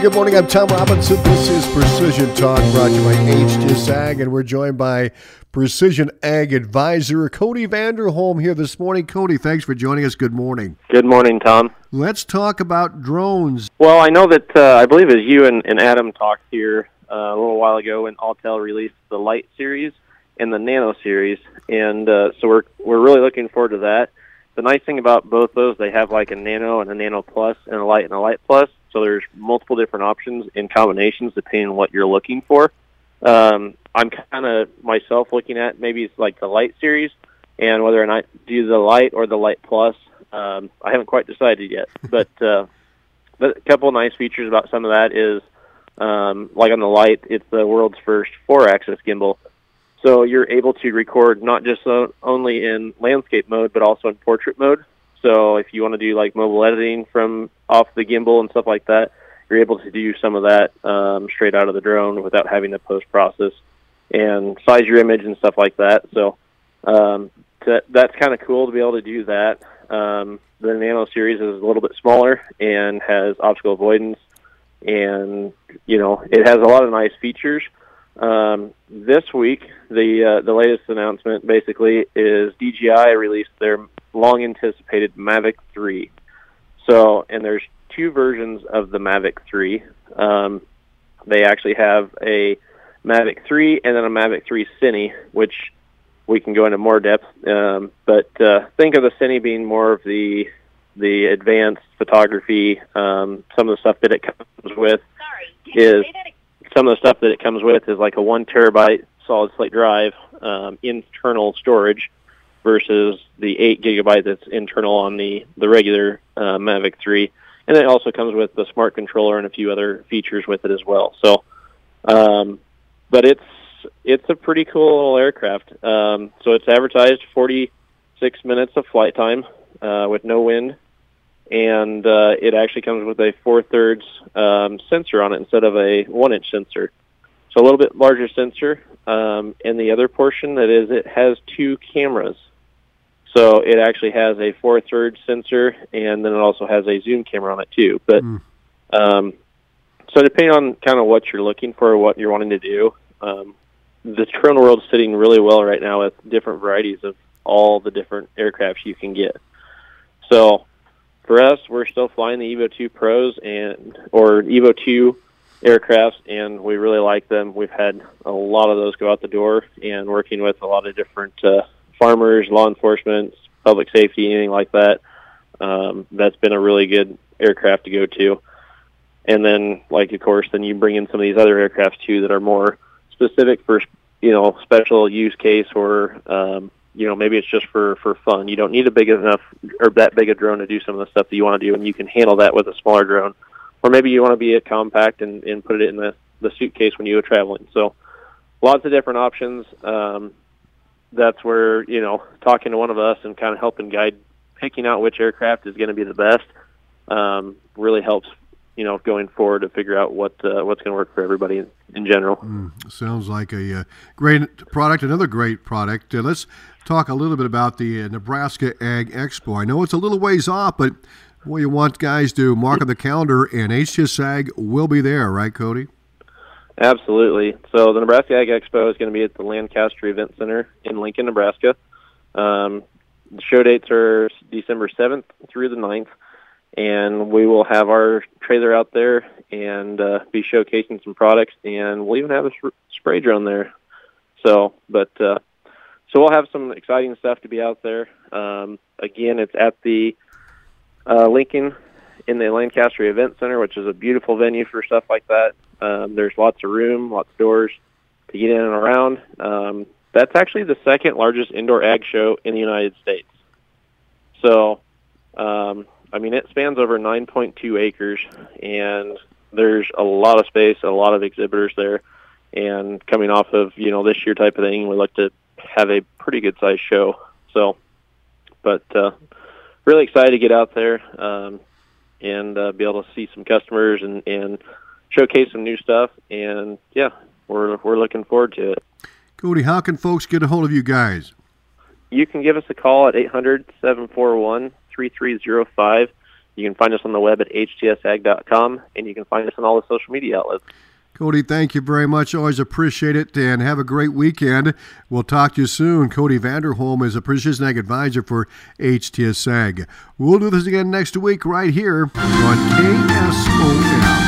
Good morning. I'm Tom Robinson. This is Precision Talk brought to you by HTS Ag, and we're joined by Precision Ag Advisor Cody Vanderholm here this morning. Cody, thanks for joining us. Good morning. Good morning, Tom. Let's talk about drones. Well, I know that uh, I believe as you and, and Adam talked here uh, a little while ago when Autel released the Lite series and the Nano series, and uh, so we're we're really looking forward to that. The nice thing about both those, they have like a Nano and a Nano Plus and a Lite and a Lite Plus. So there's multiple different options in combinations depending on what you're looking for. Um, I'm kind of myself looking at maybe it's like the Lite series and whether or not do the Lite or the Lite plus. Um, I haven't quite decided yet, but, uh, but a couple of nice features about some of that is um, like on the Lite, it's the world's first four-axis gimbal. So you're able to record not just uh, only in landscape mode, but also in portrait mode. So if you want to do like mobile editing from off the gimbal and stuff like that, you're able to do some of that um, straight out of the drone without having to post process and size your image and stuff like that. So um, that's kind of cool to be able to do that. Um, the Nano series is a little bit smaller and has optical avoidance, and you know it has a lot of nice features. Um, this week, the uh, the latest announcement basically is DJI released their long anticipated Mavic 3. So, and there's two versions of the Mavic 3. Um, they actually have a Mavic 3 and then a Mavic 3 Cine, which we can go into more depth. Um, but uh, think of the Cine being more of the the advanced photography. Um, some of the stuff that it comes with is some of the stuff that it comes with is like a one terabyte solid state drive, um, internal storage, versus the eight gigabyte that's internal on the the regular uh, Mavic 3, and it also comes with the smart controller and a few other features with it as well. So, um, but it's it's a pretty cool little aircraft. Um, so it's advertised 46 minutes of flight time uh, with no wind, and uh, it actually comes with a four thirds um, sensor on it instead of a one inch sensor. So a little bit larger sensor. Um, and the other portion that is it has two cameras. So it actually has a four thirds sensor, and then it also has a zoom camera on it too. But mm. um, so depending on kind of what you're looking for, what you're wanting to do, um, the drone world is sitting really well right now with different varieties of all the different aircrafts you can get. So for us, we're still flying the Evo 2 Pros and or Evo 2 aircrafts, and we really like them. We've had a lot of those go out the door, and working with a lot of different uh, farmers, law enforcement, public safety, anything like that. Um, that's been a really good aircraft to go to. And then, like of course, then you bring in some of these other aircraft too that are more specific for you know special use case or um, you know maybe it's just for for fun. You don't need a big enough or that big a drone to do some of the stuff that you want to do, and you can handle that with a smaller drone. Or maybe you want to be a compact and, and put it in the the suitcase when you go traveling. So lots of different options. Um, that's where you know talking to one of us and kind of helping guide picking out which aircraft is going to be the best um, really helps you know going forward to figure out what uh, what's going to work for everybody in, general. Mm, sounds like a uh, great product. Another great product. Uh, let's talk a little bit about the uh, Nebraska Ag Expo. I know it's a little ways off, but what you want guys to mark on the calendar, and HTS Ag will be there, right, Cody? Absolutely. So the Nebraska Ag Expo is going to be at the Lancaster Event Center in Lincoln, Nebraska. Um, the show dates are December 7th through the 9th, and we will have our trailer out there and uh, be showcasing some products, and we'll even have a spray drone there. So, but uh, so we'll have some exciting stuff to be out there. Um, again, it's at the uh, Lincoln in the Lancaster Event Center, which is a beautiful venue for stuff like that. Um, there's lots of room, lots of doors to get in and around. Um, that's actually the second largest indoor ag show in the United States. So, um, I mean, it spans over 9.2 acres, and there's a lot of space, a lot of exhibitors there. And coming off of you know this year type of thing, we like to have a pretty good sized show. So, but uh, really excited to get out there um, and uh, be able to see some customers and and showcase some new stuff. And yeah, we're we're looking forward to it. Cody, how can folks get a hold of you guys? You can give us a call at 800-741-3305. You can find us on the web at htsag.com, and you can find us on all the social media outlets. Cody, thank you very much. Always appreciate it, and have a great weekend. We'll talk to you soon. Cody Vanderholm is a precision ag advisor for HTS Ag. We'll do this again next week right here on KSOM.